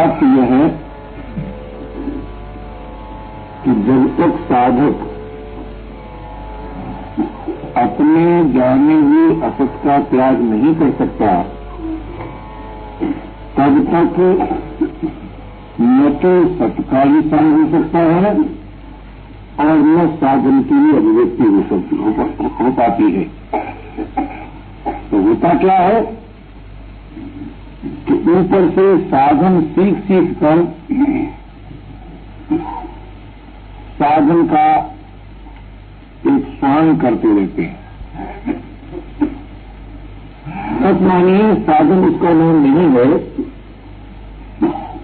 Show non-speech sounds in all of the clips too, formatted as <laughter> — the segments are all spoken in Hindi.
बात यह है कि जब तक साधक अपने जाने हुए असत का त्याग नहीं कर सकता, तब तक न तो सत्कार्य साध हो सकता है और न साधन की भी अभिव्यक्ति हो सकती हो पाती है। तो होता क्या है? कि ऊपर से साधन सीख सीख कर साधन का एक स्वांग करते रहते हैं। बस मानिए, साधन उसका नाम नहीं है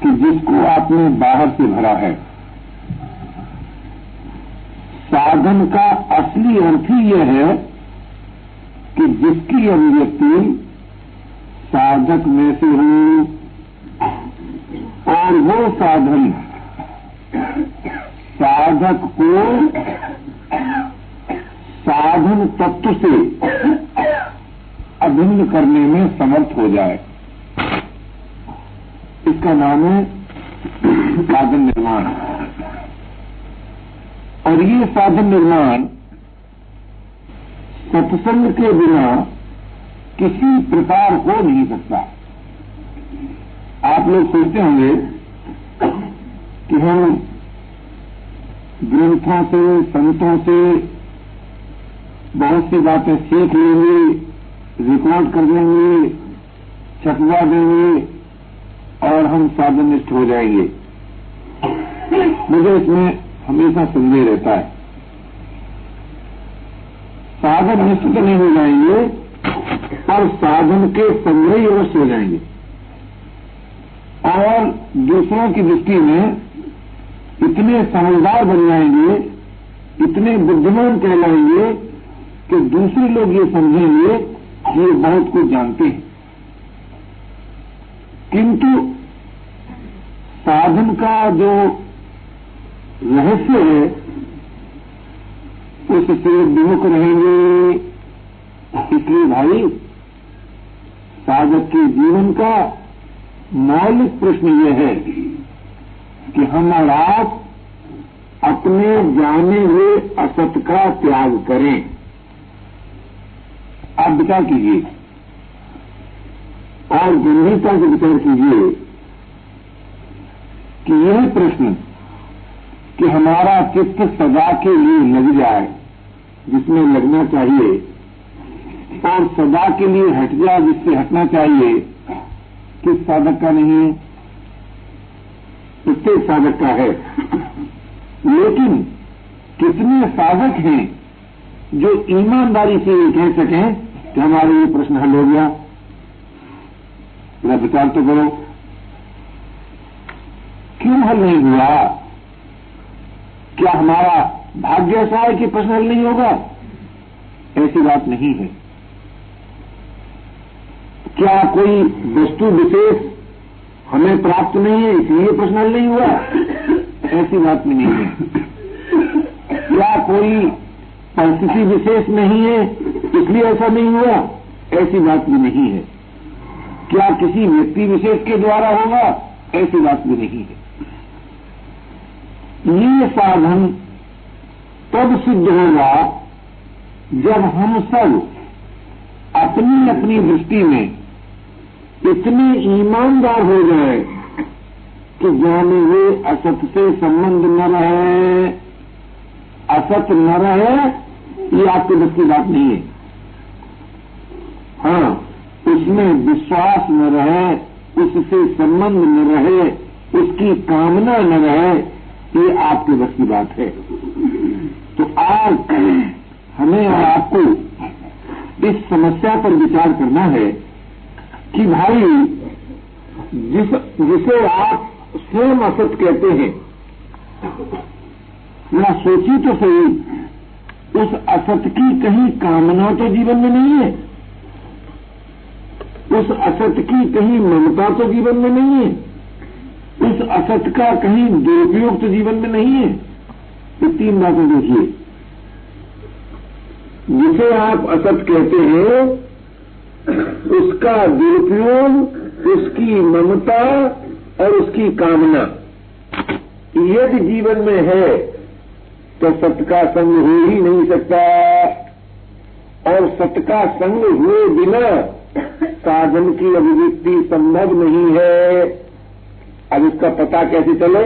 कि जिसको आपने बाहर से भरा है। साधन का असली अर्थ ही यह है कि जिसकी अभिव्यक्ति साधक में से हो और वो साधन साधक को साधन तत्व से अभिन्न करने में समर्थ हो जाए। इसका नाम है साधन निर्माण। और ये साधन निर्माण सत्संग के बिना किसी प्रकार हो नहीं सकता। आप लोग सोचते होंगे कि हम ग्रंथों से, संतों से बहुत सी बातें सीख लेंगे रिकॉर्ड कर लेंगे छपवा देंगे और हम साधनिष्ठ हो जाएँगे। मुझे इसमें हमेशा संदेह रहता है। साधन निश्चित नहीं हो जाएँगे और साधन के संग्रही अवश्य हो जाएँगे। और दूसरों की दृष्टि में इतने समझदार बन जाएँगे, इतने बुद्धिमान कहलाएँगे कि दूसरे लोग ये समझेंगे ये बहुत कुछ जानते हैं। किंतु साधन का जो रहस्य है, उससे विमुख रहेंगे इसलिए भाई साधक के जीवन का मौलिक प्रश्न यह है कि हम और आप अपने जाने हुए असत का त्याग करें। आप विचार कीजिए। और गंभीरता से विचार कीजिए कि यह प्रश्न कि हमारा चित्त सदा के लिए लग जाए, जिसमें लगना चाहिए और सदा के लिए हट गया जिससे हटना चाहिए। किस साधक का नहीं है? प्रत्येक साधक का है? लेकिन कितने साधक हैं जो ईमानदारी से ये कह सकें कि हमारा ये प्रश्न हल हो गया? मेरा विचार तो करो। क्यों हल नहीं हुआ? क्या हमारा भाग्य ऐसा है कि प्रश्न हल नहीं होगा? ऐसी बात नहीं है। क्या कोई वस्तु विशेष हमें प्राप्त नहीं है, इसलिए प्रश्न हल नहीं हुआ? ऐसी बात भी नहीं है। क्या कोई परिस्थिति विशेष नहीं है, इसलिए ऐसा नहीं हुआ? ऐसी बात भी नहीं है। क्या किसी व्यक्ति विशेष के द्वारा होगा? ऐसी बात भी नहीं है। ये साधन तब सिद्ध होगा जब हम सब अपनी अपनी दृष्टि में इतने ईमानदार हो जाए कि जाने हुए असत से संबंध न रहे। असत न रहे, ये आपके बस की बात नहीं है। हाँ उसमें विश्वास न रहे, उससे संबंध न रहे, उसकी कामना न रहे, ये आपके बस की बात है। तो आज हमें और आपको इस समस्या पर विचार करना है कि भाई जिस, जिसे आप स्वयं असत कहते हैं। या सोची तो सही, उस असत की कहीं कामना तो जीवन में नहीं है। उस असत की कहीं ममता तो जीवन में नहीं है। उस असत का कहीं दुरुपयोग तो जीवन में नहीं है। ये तीन बातें देखिए। जिसे आप असत कहते हैं उसका दुरुपयोग, उसकी ममता और उसकी कामना। यदि जीवन में है तो सत्य का संग हो ही नहीं सकता। और सत्य का संग हुए बिना साधन की अभिव्यक्ति संभव नहीं है। अब इसका पता कैसे चले?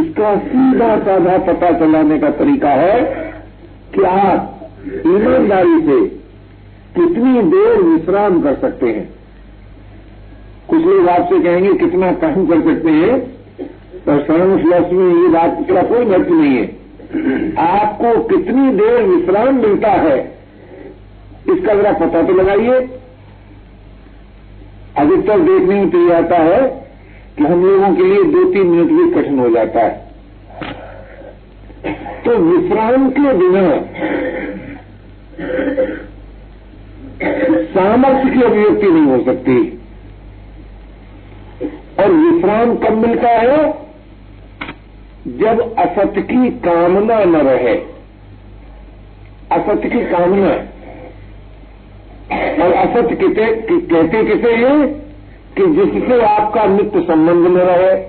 इसका सीधा साधा पता चलाने का तरीका है कि आप ईमानदारी से कितनी देर विश्राम कर सकते हैं? कुछ लोग आपसे कहेंगे, कितना काम कर सकते हैं? तो शरण में ये बात का कोई महत्व नहीं है। आपको कितनी देर विश्राम मिलता है, इसका जरा पता तो लगाइए। अधिकतर देखने में तो ये आता है कि हम लोगों के लिए दो तीन मिनट भी कठिन हो जाता है। तो विश्राम के बिना सामर्थ्य की अभिव्यक्ति नहीं हो सकती। और विश्राम कब मिलता है? जब असत्य की कामना न रहे। असत्य की कामना। और असत्य कहते कहते किसे हैं? कि जिससे आपका नित्य संबंध न रहे।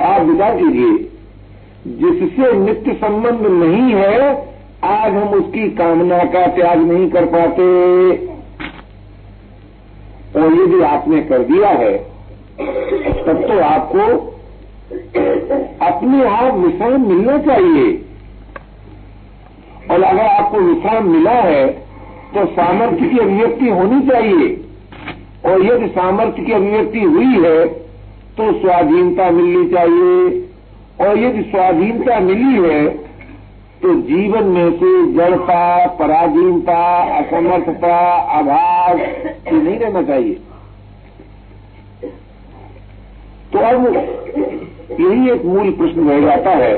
आप विचार कीजिए, जिससे नित्य संबंध नहीं है आज हम उसकी कामना का त्याग नहीं कर पाते। और यदि आपने कर दिया है। तब तो आपको अपने आप विश्राम मिलना चाहिए। और अगर आपको विश्राम मिला है तो सामर्थ्य की अभिव्यक्ति होनी चाहिए। और यदि सामर्थ्य की अभिव्यक्ति हुई है तो स्वाधीनता मिलनी चाहिए। और यदि स्वाधीनता मिली है तो जीवन में से जड़ता, पराधीनता, असमर्थता अभाव ये नहीं रहना चाहिए। तो अब यही एक मूल प्रश्न रह जाता है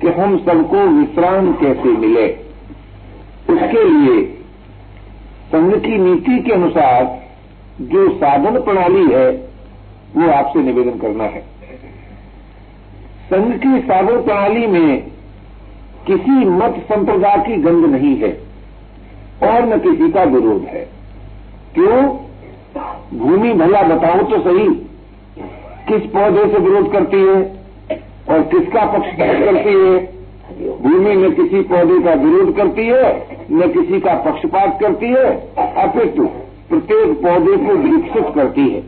कि हम सबको विश्राम कैसे मिले? उसके लिए संघ की नीति के अनुसार जो साधन प्रणाली है, वो आपसे निवेदन करना है। संघ की साधन प्रणाली में किसी मत संप्रदाय की गंध नहीं है, और न किसी का विरोध है। क्यों? भूमि भला बताओ तो सही, किस पौधे से विरोध करती है और किसका पक्ष करती है? भूमि न किसी पौधे का विरोध करती है, न किसी का पक्षपात करती है, अपितु प्रत्येक पौधे को विकसित करती है।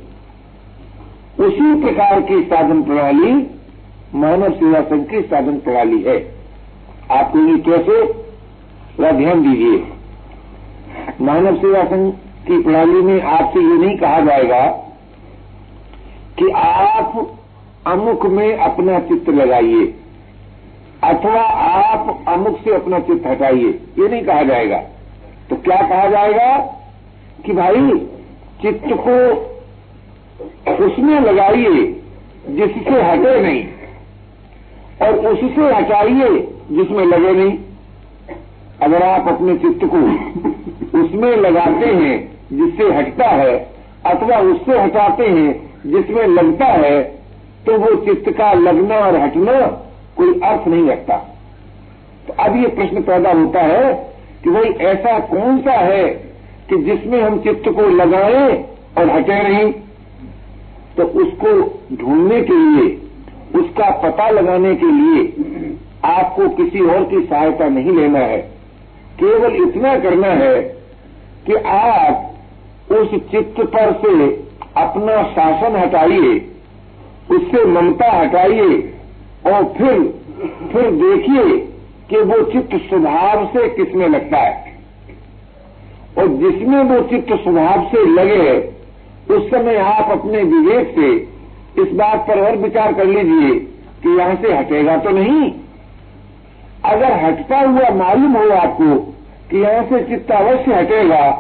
उसी प्रकार की साधन प्रणाली मानव सेवा संघ की साधन प्रणाली है। आपको ये कैसे? ध्यान दीजिए। मानव सेवा संघ की प्रणाली में आपसे ये नहीं कहा जाएगा कि आप अमुक में अपना चित्त लगाइए, अथवा आप अमुक से अपना चित्त हटाइए। ये नहीं कहा जाएगा। तो क्या कहा जाएगा कि भाई, चित्त को उसमें लगाइए जिससे हटे नहीं। और उससे हटाइए जिसमें लगे नहीं। अगर आप अपने चित्त को उसमें लगाते हैं जिससे हटता है, अथवा उससे हटाते हैं जिसमें लगता है तो वो चित्त का लगना और हटना कोई अर्थ नहीं रखता। तो अब ये प्रश्न पैदा होता है कि भाई ऐसा कौन सा है कि जिसमें हम चित्त को लगाएँ और हटे नहीं? तो उसको ढूँढने के लिए उसका पता लगाने के लिए आपको किसी और की सहायता नहीं लेना है। केवल इतना करना है कि आप उस चित्त पर से अपना शासन हटाइए, उससे ममता हटाइए और फिर फिर देखिए कि वो चित्त स्वभाव से किसमें लगता है। और जिसमें वो चित्त स्वभाव से लगे, उस समय आप अपने विवेक से इस बात पर और विचार कर लीजिए कि यहाँ से हटेगा तो नहीं। अगर हटता हुआ मालूम हो आपको कि यहाँ से चित्त अवश्य हटेगा,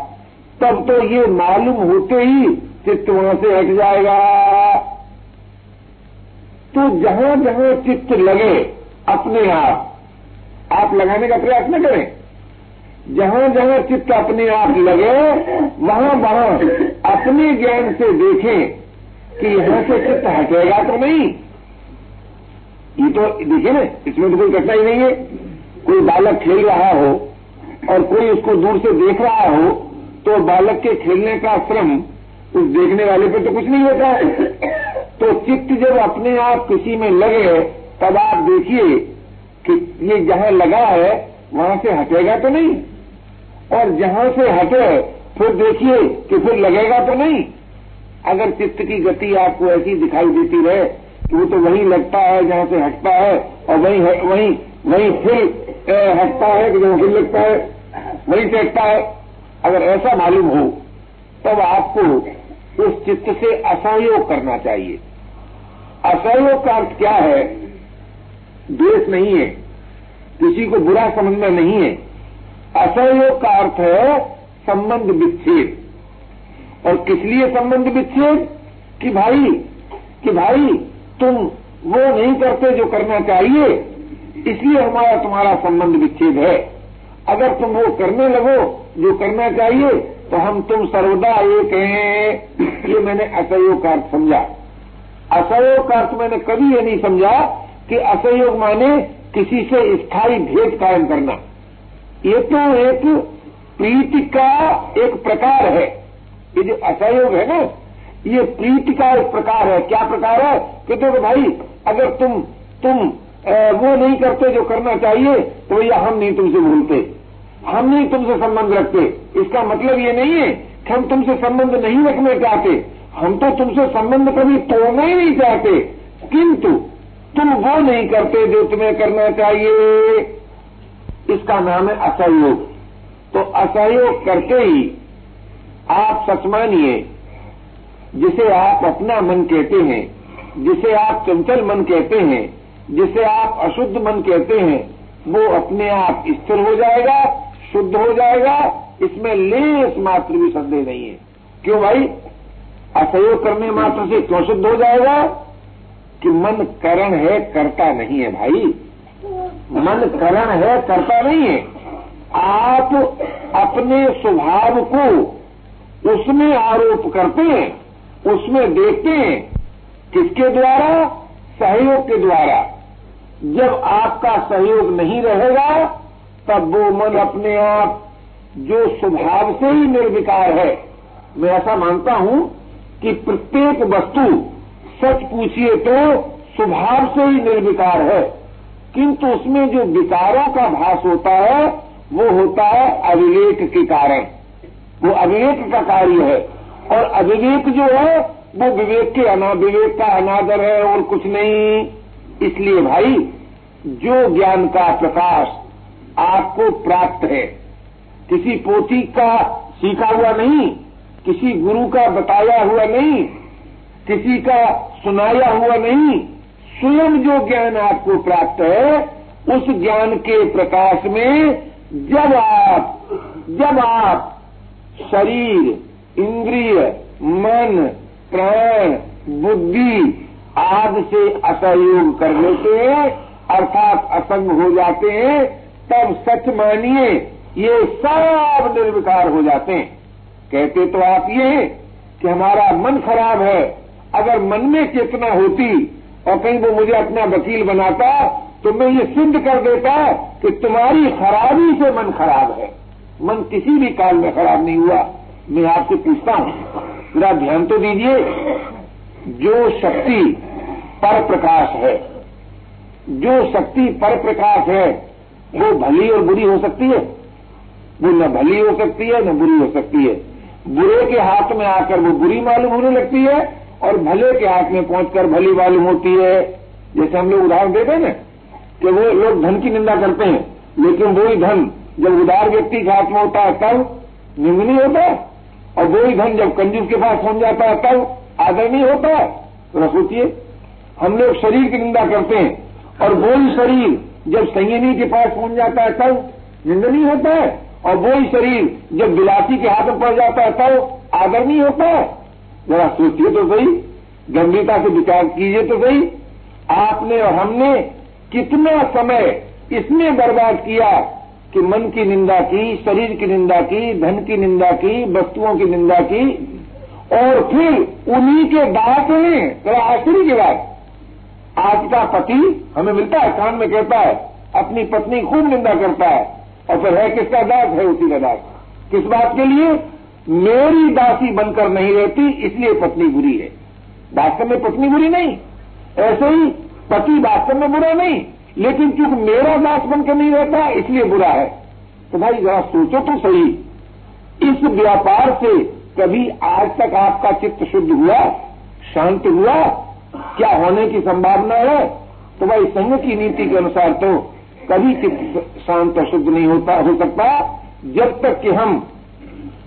तब तो ये मालूम होते ही चित्त वहाँ से हट जाएगा। तो जहाँ जहाँ चित्त लगे अपने आप आप लगाने का प्रयास न करें। जहाँ जहाँ चित्त अपने आप लगे वहाँ वहाँ अपने ज्ञान से देखें। कि यहाँ से चित्त हटेगा तो नहीं। ये तो देखिए ना, इसमें तो कोई कठिनाई नहीं है। कोई बालक खेल रहा हो और कोई उसको दूर से देख रहा हो तो बालक के खेलने का श्रम उस देखने वाले पे तो कुछ नहीं होता है। तो चित्त जब अपने आप किसी में लगे, तब आप देखिए कि ये जहाँ लगा है, वहाँ से हटेगा तो नहीं। और जहाँ से हटे, फिर देखिए कि फिर लगेगा तो नहीं। अगर चित्त की गति आपको ऐसी दिखाई देती रहे कि वो तो वहीं लगता है जहाँ से हटता है और वहीं वहीं वहीं फिर हटता है कि जहाँ फिर लगता है, वहीं से हटता है। अगर ऐसा मालूम हो, तब आपको उस चित्त से असहयोग करना चाहिए। असहयोग का अर्थ क्या है? द्वेष नहीं है। किसी को बुरा समझना नहीं है। असहयोग का अर्थ है संबंध विच्छेद। और किस लिए संबंध विच्छेद? कि भाई कि भाई, तुम वो नहीं करते जो करना चाहिए, इसलिए हमारा तुम्हारा संबंध विच्छेद है। अगर तुम वो करने लगो, जो करना चाहिए तो हम तुम सर्वदा एक हैं। ये मैंने असहयोग का अर्थ समझा। असहयोग का अर्थ मैंने कभी ये नहीं समझा कि असहयोग माने किसी से स्थायी भेद कायम करना। ये तो एक प्रीति का एक प्रकार है। ये जो असहयोग है ना ये प्रीति का एक प्रकार है। क्या प्रकार है? कि देखो भाई अगर तुम तुम ए, वो नहीं करते जो करना चाहिए तो भैया हम नहीं तुमसे भूलते। हम नहीं तुमसे संबंध रखते। इसका मतलब ये नहीं है कि हम तुमसे संबंध नहीं रखना चाहते। हम तो तुमसे संबंध कभी तोड़ना ही नहीं चाहते। किंतु तुम वो नहीं करते जो तुम्हें करना चाहिए। इसका नाम है असहयोग। तो असहयोग करते ही आप सच मानिए, जिसे आप अपना मन कहते हैं, जिसे आप चंचल मन कहते हैं, जिसे आप अशुद्ध मन कहते हैं, वो अपने आप स्थिर हो जाएगा, शुद्ध हो जाएगा, इसमें लेस मात्र भी संदेह नहीं है। क्यों भाई? असहयोग करने मात्र से क्यों शुद्ध हो जाएगा? कि मन करण है, करता नहीं है भाई। मन करण है, करता नहीं है। आप अपने स्वभाव को उसमें आरोप करते हैं, उसमें देखते हैं, किसके द्वारा? सहयोग के द्वारा। जब आपका सहयोग नहीं रहेगा, तब वो मन अपने आप जो स्वभाव से ही निर्विकार है। मैं ऐसा मानता हूँ कि प्रत्येक वस्तु, सच पूछिए तो स्वभाव से ही निर्विकार है। किंतु उसमें जो विकारों का भास होता है, वो होता है अविवेक के कारण। वो अविवेक का कार्य है। और अविवेक जो है, वो विवेक के अना, विवेक का अनादर है और कुछ नहीं। इसलिए भाई, जो ज्ञान का प्रकाश आपको प्राप्त है, किसी पोथी का सीखा हुआ नहीं, किसी गुरु का बताया हुआ नहीं, किसी का सुनाया हुआ नहीं, स्वयं जो ज्ञान आपको प्राप्त है, उस ज्ञान के प्रकाश में जब आप जब आप शरीर, इंद्रिय, मन, प्राण, बुद्धि आदि से असहयोग कर लेते हैं, अर्थात असंग हो जाते हैं, तब सच मानिए, ये सब निर्विकार हो जाते हैं। कहते तो आप ये कि हमारा मन खराब है, अगर मन में चेतना होती और कहीं वो मुझे अपना वकील बनाता तो मैं ये सिद्ध कर देता कि तुम्हारी खराबी से मन खराब है। मन किसी भी काल में खराब नहीं हुआ। मैं आपसे पूछता हूँ, जरा ध्यान तो दीजिए, जो शक्ति पर प्रकाश है, जो शक्ति पर प्रकाश है, वो भली और बुरी हो सकती है? वो न भली हो सकती है, न बुरी हो सकती है। बुरे के हाथ में आकर वो बुरी मालूम होने लगती है, और भले के हाथ में पहुंचकर भली मालूम होती है। जैसे हम लोग उदाहरण देते हैं ना, कि वो लोग धन की निंदा करते हैं, लेकिन वही धन जब उदार व्यक्ति के हाथ में होता है तब निंदनीय होता है। और वही धन जब कंजूस के पास पहुँच जाता है तब आदरणीय होता है। तो सोचिए, हम लोग शरीर की निंदा करते हैं और वही शरीर जब संयमी के पास पहुँच जाता है तब निंदनीय होता है। और वही शरीर जब बिलासी के हाथ में पड़ जाता है तब आदरणीय होता है। जरा सोचिए तो सही, गंभीरता से विचार कीजिए तो सही, आपने और हमने कितना समय इसमें बर्बाद किया कि मन की निंदा की, शरीर की निंदा की, धन की निंदा की, वस्तुओं की निंदा की, और फिर उन्हीं के दांत में जरा आश्चर्य की बात। आज का पति हमें मिलता है, कान में कहता है, अपनी पत्नी खूब निंदा करता है, और फिर है किसका दास? है उसी का दास। किस बात के लिए? मेरी दासी बनकर नहीं रहती, इसलिए पत्नी बुरी है। वास्तव में पत्नी बुरी नहीं, ऐसे ही पति वास्तव में बुरा नहीं। लेकिन चूँकि मेरा दास बनकर नहीं रहता, इसलिए बुरा है। तो भाई, जरा सोचो तो सही। इस व्यापार से कभी आज तक आपका चित्त शुद्ध हुआ, शांत हुआ? क्या होने की संभावना है? तो भाई, संघ की नीति के अनुसार तो कभी चित्त शांत और शुद्ध नहीं होता, हो सकता। जब तक कि हम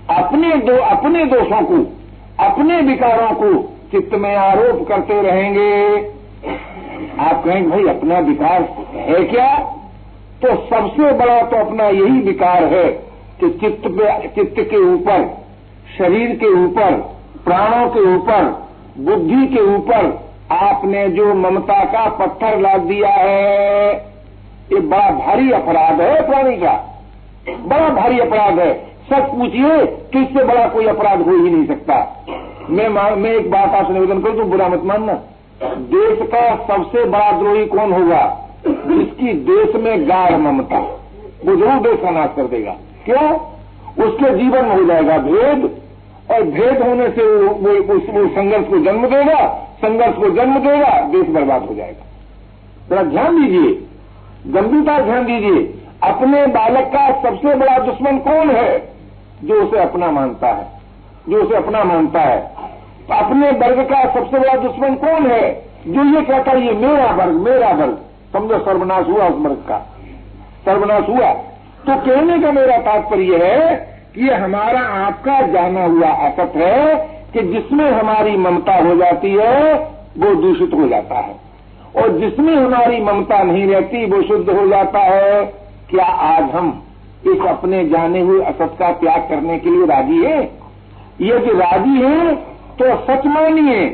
अपने दो, अपने दोषों को, अपने विकारों को चित्त में आरोप करते रहेंगे आप कहेंगे भाई, अपना विकार है क्या? तो सबसे बड़ा तो अपना यही विकार है कि चित्त चित्त के ऊपर, शरीर के ऊपर, प्राणों के ऊपर, बुद्धि के ऊपर आपने जो ममता का पत्थर लाद दिया है, ये बड़ा भारी अपराध है प्राणी का। बड़ा भारी अपराध है। सच पूछिए कि इससे बड़ा कोई अपराध हो ही नहीं सकता। मैं मैं एक बात आपसे निवेदन करूँ तो बुरा मत मानना। देश का सबसे बड़ा द्रोही कौन होगा? जिसकी देश में गाढ़ ममता। वो ज़रूर देश का नाश कर देगा। क्यों? उसके जीवन में हो जाएगा भेद और भेद होने से वो, वो संघर्ष को जन्म देगा संघर्ष को जन्म देगा देश बर्बाद हो जाएगा। जरा ध्यान दीजिए गंभीरता ध्यान दीजिए अपने बालक का सबसे बड़ा दुश्मन कौन है जो उसे अपना मानता है? जो उसे अपना मानता है? अपने वर्ग का सबसे बड़ा दुश्मन कौन है? जो ये कहता है, ये मेरा वर्ग मेरा वर्ग। समझो सर्वनाश हुआ उस वर्ग का। सर्वनाश हुआ। तो कहने का मेरा तात्पर्य है कि ये हमारा आपका जाना हुआ असत है कि जिसमें हमारी ममता हो जाती है, वो दूषित हो जाता है। और जिसमें हमारी ममता नहीं रहती, वो शुद्ध हो जाता है। क्या आज हम इस अपने जाने हुए असत का त्याग करने के लिए राज़ी है? यदि राज़ी है तो सच मानिए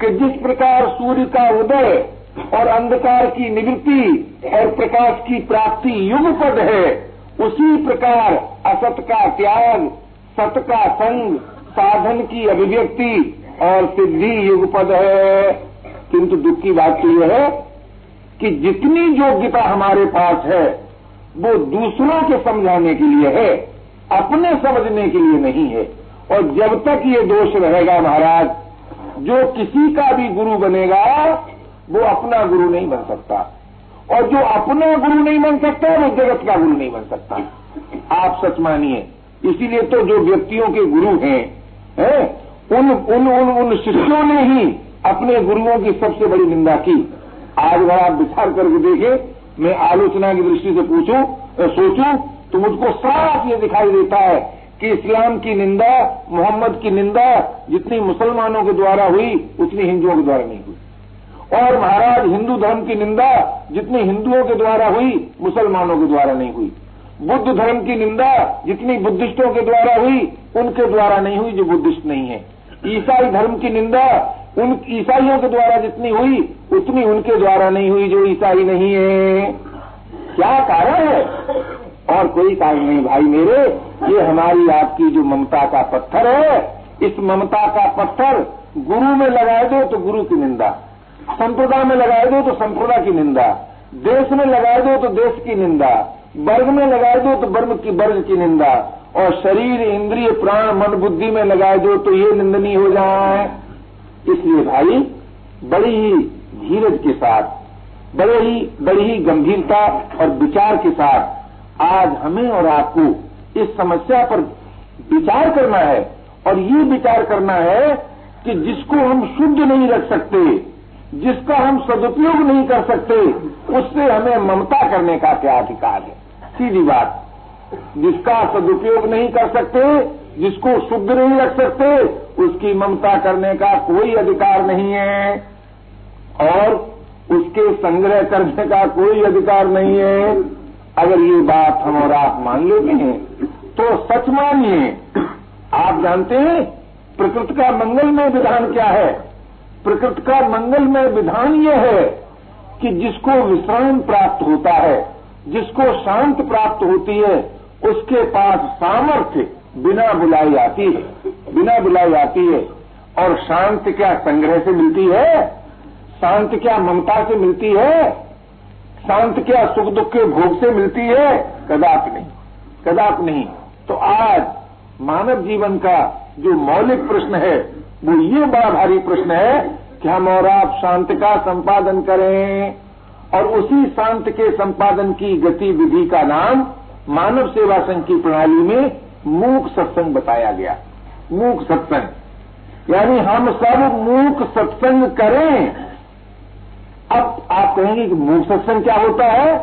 कि जिस प्रकार सूर्य का उदय और अंधकार की निवृत्ति और प्रकाश की प्राप्ति युगपद है, उसी प्रकार असत का त्याग, सत का संग, साधन की अभिव्यक्ति और सिद्धि युगपद है। किंतु दुख की बात तो यह है कि जितनी योग्यता हमारे पास है, वो दूसरों के समझाने के लिए है, अपने समझने के लिए नहीं है। और जब तक ये दोष रहेगा महाराज, जो किसी का भी गुरु बनेगा, वो अपना गुरु नहीं बन सकता और जो अपना गुरु नहीं बन सकता, वो जगत का गुरु नहीं बन सकता आप सच मानिए, इसीलिए तो जो व्यक्तियों के गुरु हैं, है? उन उन उन उन शिष्यों ने ही अपने गुरुओं की सबसे बड़ी निंदा की आज अगर आप विचार करके देखें मैं आलोचना की दृष्टि से पूछूँ, सोचूं तो मुझको साफ़ ये दिखाई देता है कि इस्लाम की निंदा, मोहम्मद की निंदा जितनी मुसलमानों के द्वारा हुई, उतनी हिंदुओं के द्वारा नहीं हुई। और महाराज हिंदू धर्म की निंदा जितनी हिंदुओं के द्वारा हुई, मुसलमानों के द्वारा नहीं हुई। बुद्ध धर्म की निंदा जितनी बुद्धिस्टों के द्वारा हुई, उनके द्वारा नहीं हुई जो बुद्धिस्ट नहीं है। ईसाई धर्म की निंदा उन ईसाइयों के द्वारा जितनी हुई, उतनी उनके द्वारा नहीं हुई जो ईसाई नहीं है। क्या कारण है? और कोई कारण नहीं, भाई मेरे ये हमारी आपकी जो ममता का पत्थर है, इस ममता का पत्थर गुरु में लगाए दो तो गुरु की निंदा संप्रदाय में लगाए दो तो संप्रदा की निंदा, देश में लगाए दो तो देश की निंदा, वर्ग में लगाए दो तो वर्ग की वर्ग की निंदा, और शरीर, इंद्रिय, प्राण, मन, बुद्धि में लगाए दो तो ये निंदनीय हो जाए। इसलिए भाई, बड़ी ही धीरज के साथ, बड़े ही, बड़ी ही गंभीरता और विचार के साथ आज हमें और आपको इस समस्या पर विचार करना है और ये विचार करना है कि जिसको हम शुद्ध नहीं रख सकते, जिसका हम सदुपयोग नहीं कर सकते, उससे हमें ममता करने का क्या अधिकार है? सीधी बात, जिसका सदुपयोग नहीं कर सकते, जिसको शुद्ध नहीं रख सकते, उसकी ममता करने का कोई अधिकार नहीं है और उसके संग्रह करने का कोई अधिकार नहीं है। अगर ये बात हम और आप मान लेते हैं तो सच मानिए, आप जानते हैं, प्रकृति का मंगलमय विधान क्या है? प्रकृति का मंगलमय विधान यह है कि जिसको विश्राम प्राप्त होता है, जिसको शांत प्राप्त होती है, उसके पास सामर्थ्य बिना बुलाई आती है, बिना बुलाई आती है। और शांत क्या संग्रह से मिलती है? शांत क्या ममता से मिलती है? शांत क्या सुख दुख के भोग से मिलती है? कदाप नहीं कदाप नहीं। तो आज मानव जीवन का जो मौलिक प्रश्न है, वो ये बड़ा भारी प्रश्न है कि हम और आप शांति का संपादन करें और उसी शांत के संपादन की गतिविधि का नाम मानव सेवा संघ की प्रणाली में मूक सत्संग बताया गया। मूक सत्संग। यानी हम सब मूक सत्संग करें। अब आप कहेंगे कि मूक सत्संग क्या होता है?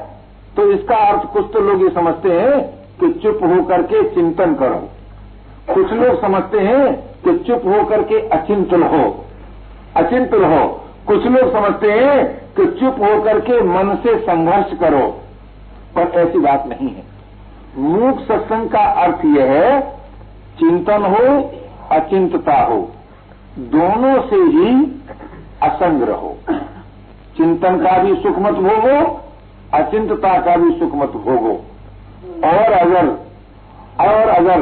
तो इसका अर्थ कुछ तो लोग ये समझते हैं कि चुप होकर के चिंतन करो। कुछ लोग समझते हैं कि चुप होकर के अचिंतन हो। अचिंतन हो। कुछ लोग समझते हैं कि चुप होकर के मन से संघर्ष करो। पर ऐसी बात नहीं है। मूक सत्संग का अर्थ यह है, चिंतन हो, अचिंतता हो। दोनों से ही असंग रहो। चिंतन का भी सुख मत भोगो, अचिंतता का भी सुख मत भोगो। और अगर और अगर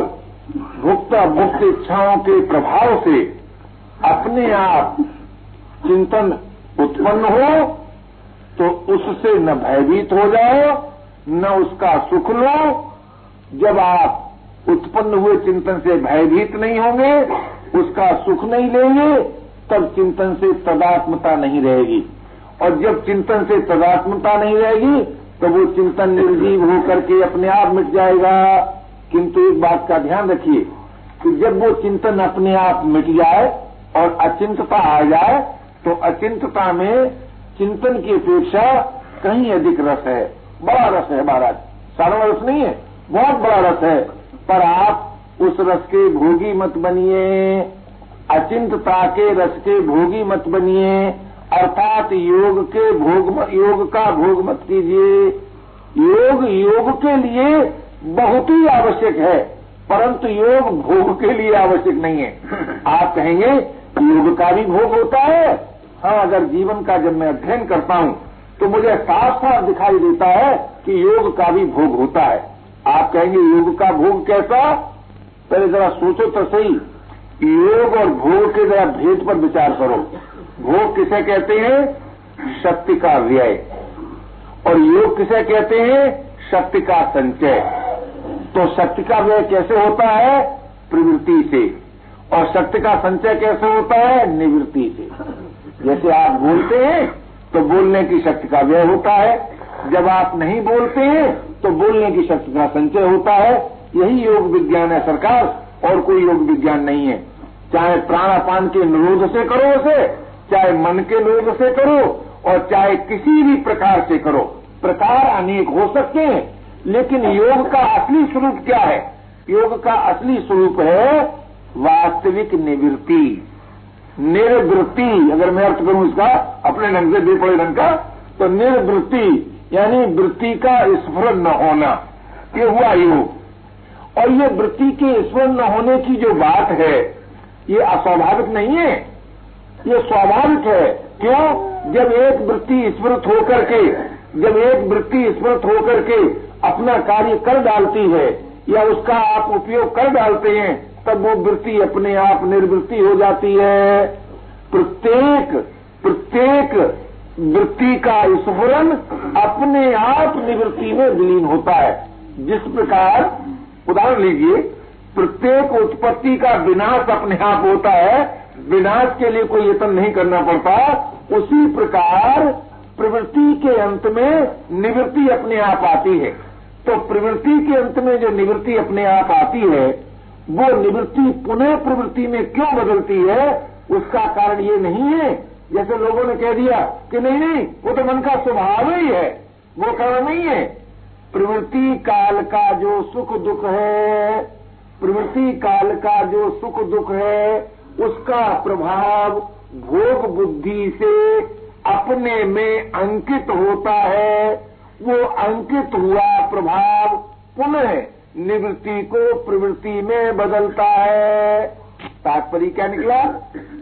भुक्त मुक्त इच्छाओं के प्रभाव से अपने आप चिंतन उत्पन्न हो तो उससे न भयभीत हो जाओ, न उसका सुख लो। जब आप उत्पन्न हुए चिंतन से भयभीत नहीं होंगे, उसका सुख नहीं लेंगे, तब चिंतन से तदात्मता नहीं रहेगी। और जब चिंतन से तदात्मता नहीं रहेगी तो वो चिंतन निर्जीव होकर के अपने आप मिट जाएगा। किंतु एक बात का ध्यान रखिए कि जब वो चिंतन अपने आप मिट जाए और अचिंतता आ जाए तो अचिंतता में चिंतन की अपेक्षा कहीं अधिक रस है। बड़ा रस है महाराज। सारा रस नहीं है, बहुत बड़ा रस है। पर आप उस रस के भोगी मत बनिए। अचिंतता के रस के भोगी मत बनिए। अर्थात योग के भोग योग का भोग मत कीजिए। योग योग के लिए बहुत ही आवश्यक है परंतु योग भोग के लिए आवश्यक नहीं है। <laughs> आप कहेंगे योग का भी भोग होता है। हाँ अगर जीवन का जब मैं अध्ययन करता हूँ तो मुझे साफ़ साफ़ दिखाई देता है कि योग का भी भोग होता है। आप कहेंगे योग का भोग कैसा? पहले जरा सोचो तो सही। योग और भोग के जरा भेद पर विचार करो। भोग किसे कहते हैं? शक्ति का व्यय। और योग किसे कहते हैं? शक्ति का संचय। तो शक्ति का व्यय कैसे होता है? प्रवृत्ति से। और शक्ति का संचय कैसे होता है? निवृत्ति से। जैसे आप बोलते हैं तो बोलने की शक्ति का व्यय होता है। जब आप नहीं बोलते हैं तो बोलने की शक्ति का संचय होता है। यही योग विज्ञान है सरकार, और कोई योग विज्ञान नहीं है। चाहे प्राणापान के निरोध से करो उसे चाहे मन के निरोध से करो और चाहे किसी भी प्रकार से करो। प्रकार अनेक हो सकते हैं, लेकिन योग का असली स्वरूप क्या है? योग का असली स्वरूप है वास्तविक निवृत्ति। निर्वृत्ति अगर मैं अर्थ करूँ इसका, अपने ढंग से बेपड़े ढंग का तो निर्वृत्ति यानी वृत्ति का स्मरण न होना, ये हुआ योग। और ये वृत्ति के स्मरण न होने की जो बात है, ये अस्वाभाविक नहीं है। ये स्वाभाविक है। क्यों? जब एक वृत्ति स्मृत होकर के, जब एक वृत्ति स्मृत होकर के अपना कार्य कर डालती है, या उसका आप उपयोग कर डालते हैं, तब वो वृत्ति अपने आप निर्वृत्ति हो जाती है। प्रत्येक प्रत्येक वृत्ति का स्फुरन अपने आप निवृत्ति में विलीन होता है। जिस प्रकार, उदाहरण लीजिए, प्रत्येक उत्पत्ति का विनाश अपने आप होता है विनाश के लिए कोई यत्न नहीं करना पड़ता। उसी प्रकार प्रवृत्ति के अंत में निवृत्ति अपने आप आती है। तो प्रवृत्ति के अंत में जो निवृत्ति अपने आप आती है, वो निवृत्ति पुनः प्रवृत्ति में क्यों बदलती है, उसका कारण ये नहीं है। जैसे लोगों ने कह दिया कि नहीं नहीं, वो तो मन का स्वभाव ही है, वो कारण नहीं है। प्रवृत्ति काल का जो सुख दुख है, प्रवृत्ति काल का जो सुख दुख है उसका प्रभाव भोग बुद्धि से अपने में अंकित होता है। वो अंकित हुआ प्रभाव पुनः निवृत्ति को प्रवृत्ति में बदलता है। तात्पर्य क्या निकला?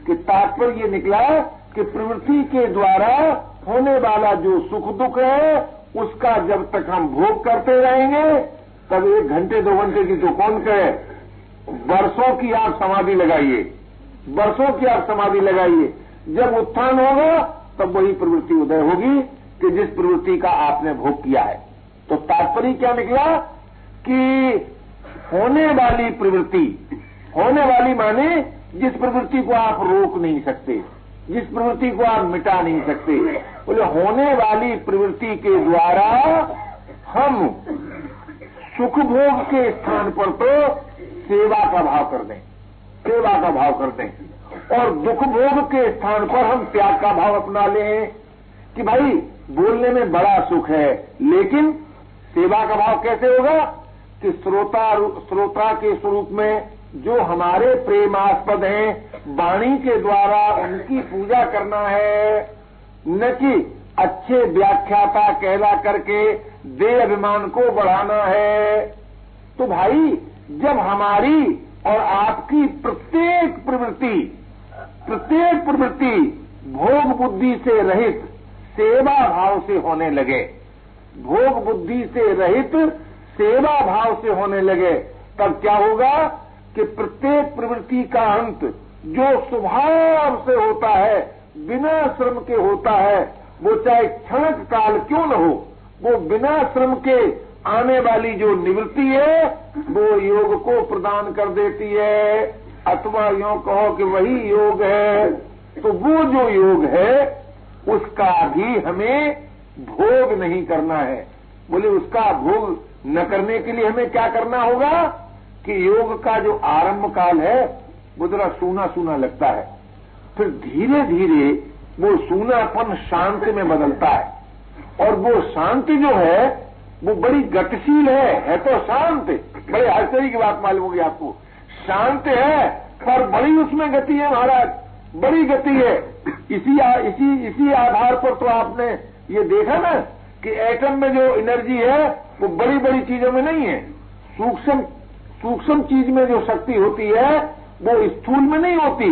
कि तात्पर्य ये निकला कि प्रवृत्ति के द्वारा होने वाला जो सुख दुख है, उसका जब तक हम भोग करते रहेंगे, तब एक घंटे, दो घंटे की तो कौन कहे वर्षों की आप समाधि लगाइए। वर्षों की आप समाधि लगाइए। जब उत्थान होगा, तब वही प्रवृत्ति उदय होगी कि जिस प्रवृत्ति का आपने भोग किया है। तो तात्पर्य क्या निकला? कि होने वाली प्रवृत्ति, होने वाली माने जिस प्रवृत्ति को आप रोक नहीं सकते, जिस प्रवृत्ति को आप मिटा नहीं सकते। बोले, होने वाली प्रवृत्ति के द्वारा हम सुख भोग के स्थान पर तो सेवा का भाव कर दें। सेवा का भाव कर दें और दुख भोग के स्थान पर हम त्याग का भाव अपना लें कि भाई, बोलने में बड़ा सुख है, लेकिन सेवा का भाव कैसे होगा कि श्रोता श्रोता के स्वरूप में जो हमारे प्रेमास्पद हैं, वाणी के द्वारा उनकी पूजा करना है, न कि अच्छे व्याख्याता कहला करके दे अभिमान को बढ़ाना है। तो भाई, जब हमारी और आपकी प्रत्येक प्रवृत्ति प्रत्येक प्रवृत्ति भोग बुद्धि से रहित, सेवा भाव से होने लगे। भोग बुद्धि से रहित, सेवा भाव से होने लगे। तब क्या होगा कि प्रत्येक प्रवृत्ति का अंत जो स्वभाव से होता है, बिना श्रम के होता है, वो चाहे क्षणक काल क्यों न हो, वो बिना श्रम के आने वाली जो निवृत्ति है, वो योग को प्रदान कर देती है। अथवा यो कहो कि वही योग है तो वो जो योग है, उसका भी हमें भोग नहीं करना है। बोले, उसका भोग न करने के लिए हमें क्या करना होगा? कि योग का जो आरंभ काल है, वो जरा सूना सूना लगता है। फिर धीरे धीरे वो सूनापन शांति में बदलता है। और वो शांति जो है वो बड़ी गतिशील है है तो शांत। बड़े आश्चर्य की बात मालूम होगी आपको। शांत है पर बड़ी उसमें गति है महाराज। बड़ी गति है। इसी आ, इसी इसी आधार पर तो आपने ये देखा ना कि एटम में जो एनर्जी है वो बड़ी बड़ी चीज़ों में नहीं है। सूक्ष्म सूक्ष्म चीज़ में जो शक्ति होती है वो स्थूल में नहीं होती।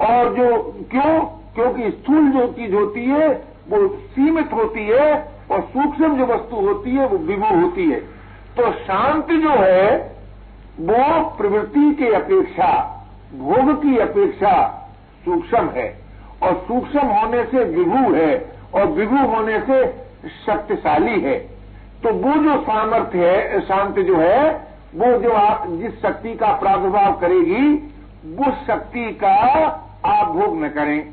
और जो क्यों? क्योंकि स्थूल जो चीज़ होती है वो सीमित होती है। और सूक्ष्म जो वस्तु होती है वो विभु होती है। तो शांति जो है, वो प्रवृत्ति के अपेक्षा, भोग की अपेक्षा सूक्ष्म है। और सूक्ष्म होने से विभु है, और विभु होने से शक्तिशाली है। तो वो जो सामर्थ्य है, शांति जो है, वो जो आप जिस शक्ति का प्रादुर्भाव करेगी उस शक्ति का आप भोग न करें।